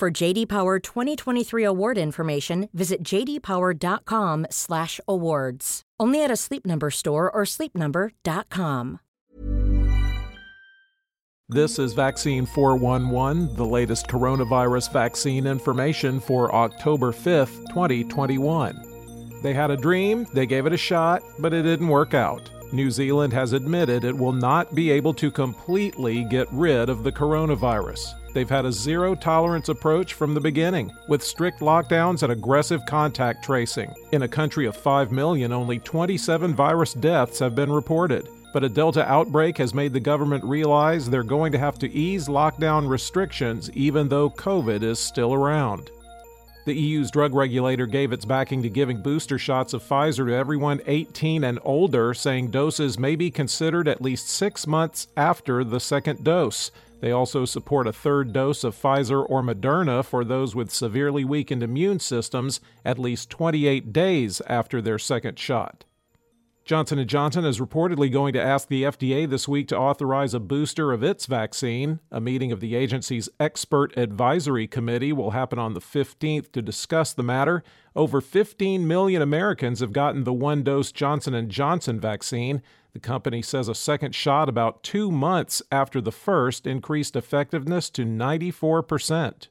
For JD Power 2023 award information, visit jdpower.com/awards. Only at a Sleep Number store or sleepnumber.com. This is Vaccine 411, the latest coronavirus vaccine information for October 5th, 2021. They had a dream, they gave it a shot, but it didn't work out. New Zealand has admitted it will not be able to completely get rid of the coronavirus. They've had a zero tolerance approach from the beginning, with strict lockdowns and aggressive contact tracing. In a country of 5 million, only 27 virus deaths have been reported. But a Delta outbreak has made the government realize they're going to have to ease lockdown restrictions even though COVID is still around. The EU's drug regulator gave its backing to giving booster shots of Pfizer to everyone 18 and older, saying doses may be considered at least six months after the second dose. They also support a third dose of Pfizer or Moderna for those with severely weakened immune systems at least 28 days after their second shot. Johnson & Johnson is reportedly going to ask the FDA this week to authorize a booster of its vaccine. A meeting of the agency's expert advisory committee will happen on the 15th to discuss the matter. Over 15 million Americans have gotten the one-dose Johnson & Johnson vaccine. The company says a second shot about 2 months after the first increased effectiveness to 94%.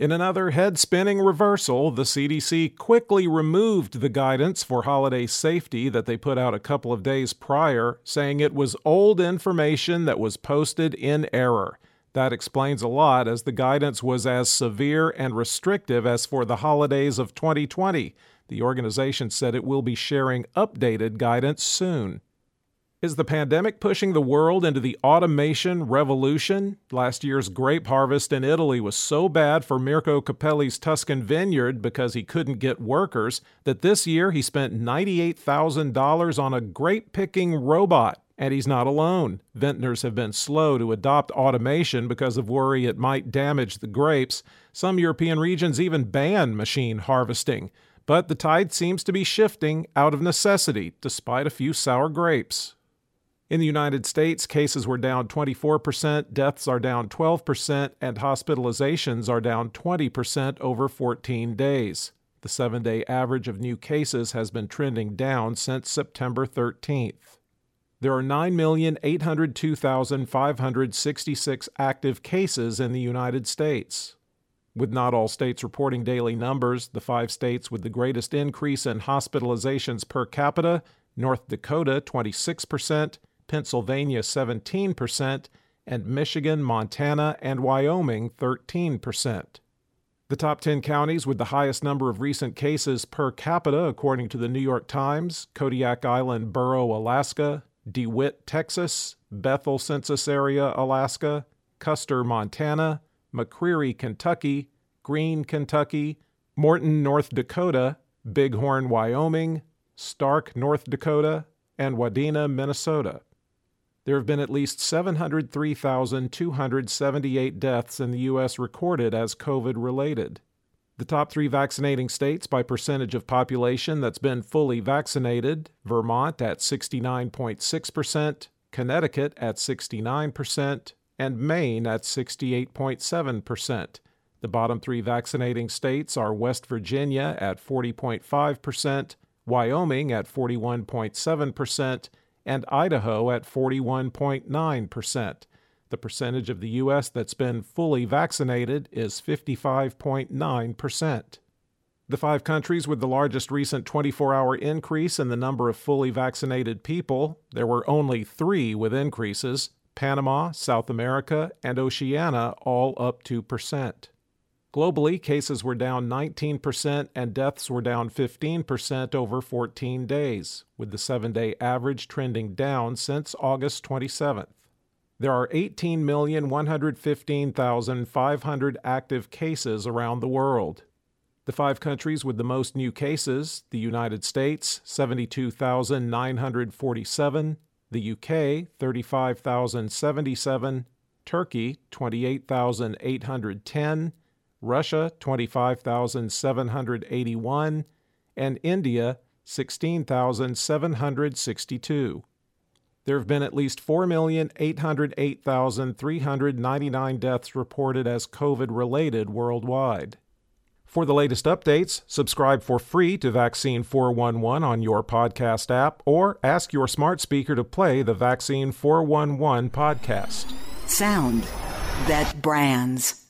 In another head spinning reversal, the CDC quickly removed the guidance for holiday safety that they put out a couple of days prior, saying it was old information that was posted in error. That explains a lot, as the guidance was as severe and restrictive as for the holidays of 2020. The organization said it will be sharing updated guidance soon. Is the pandemic pushing the world into the automation revolution? Last year's grape harvest in Italy was so bad for Mirko Capelli's Tuscan vineyard because he couldn't get workers that this year he spent $98,000 on a grape picking robot. And he's not alone. Vintners have been slow to adopt automation because of worry it might damage the grapes. Some European regions even ban machine harvesting. But the tide seems to be shifting out of necessity, despite a few sour grapes. In the United States, cases were down 24%, deaths are down 12%, and hospitalizations are down 20% over 14 days. The seven day average of new cases has been trending down since September 13th. There are 9,802,566 active cases in the United States. With not all states reporting daily numbers, the five states with the greatest increase in hospitalizations per capita North Dakota 26%, Pennsylvania 17%, and Michigan, Montana, and Wyoming 13%. The top 10 counties with the highest number of recent cases per capita, according to the New York Times Kodiak Island Borough, Alaska, DeWitt, Texas, Bethel Census Area, Alaska, Custer, Montana, McCreary, Kentucky, Greene, Kentucky, Morton, North Dakota, Bighorn, Wyoming, Stark, North Dakota, and Wadena, Minnesota there have been at least 703,278 deaths in the U.S. recorded as COVID related. The top three vaccinating states by percentage of population that's been fully vaccinated Vermont at 69.6%, Connecticut at 69%, and Maine at 68.7%. The bottom three vaccinating states are West Virginia at 40.5%, Wyoming at 41.7%, and Idaho at 41.9%. The percentage of the U.S. that's been fully vaccinated is 55.9%. The five countries with the largest recent 24 hour increase in the number of fully vaccinated people, there were only three with increases Panama, South America, and Oceania, all up 2%. Globally, cases were down 19% and deaths were down 15% over 14 days, with the seven day average trending down since August 27th. There are 18,115,500 active cases around the world. The five countries with the most new cases the United States, 72,947, the UK, 35,077, Turkey, 28,810, Russia, 25,781, and India, 16,762. There have been at least 4,808,399 deaths reported as COVID related worldwide. For the latest updates, subscribe for free to Vaccine 411 on your podcast app or ask your smart speaker to play the Vaccine 411 podcast. Sound that brands.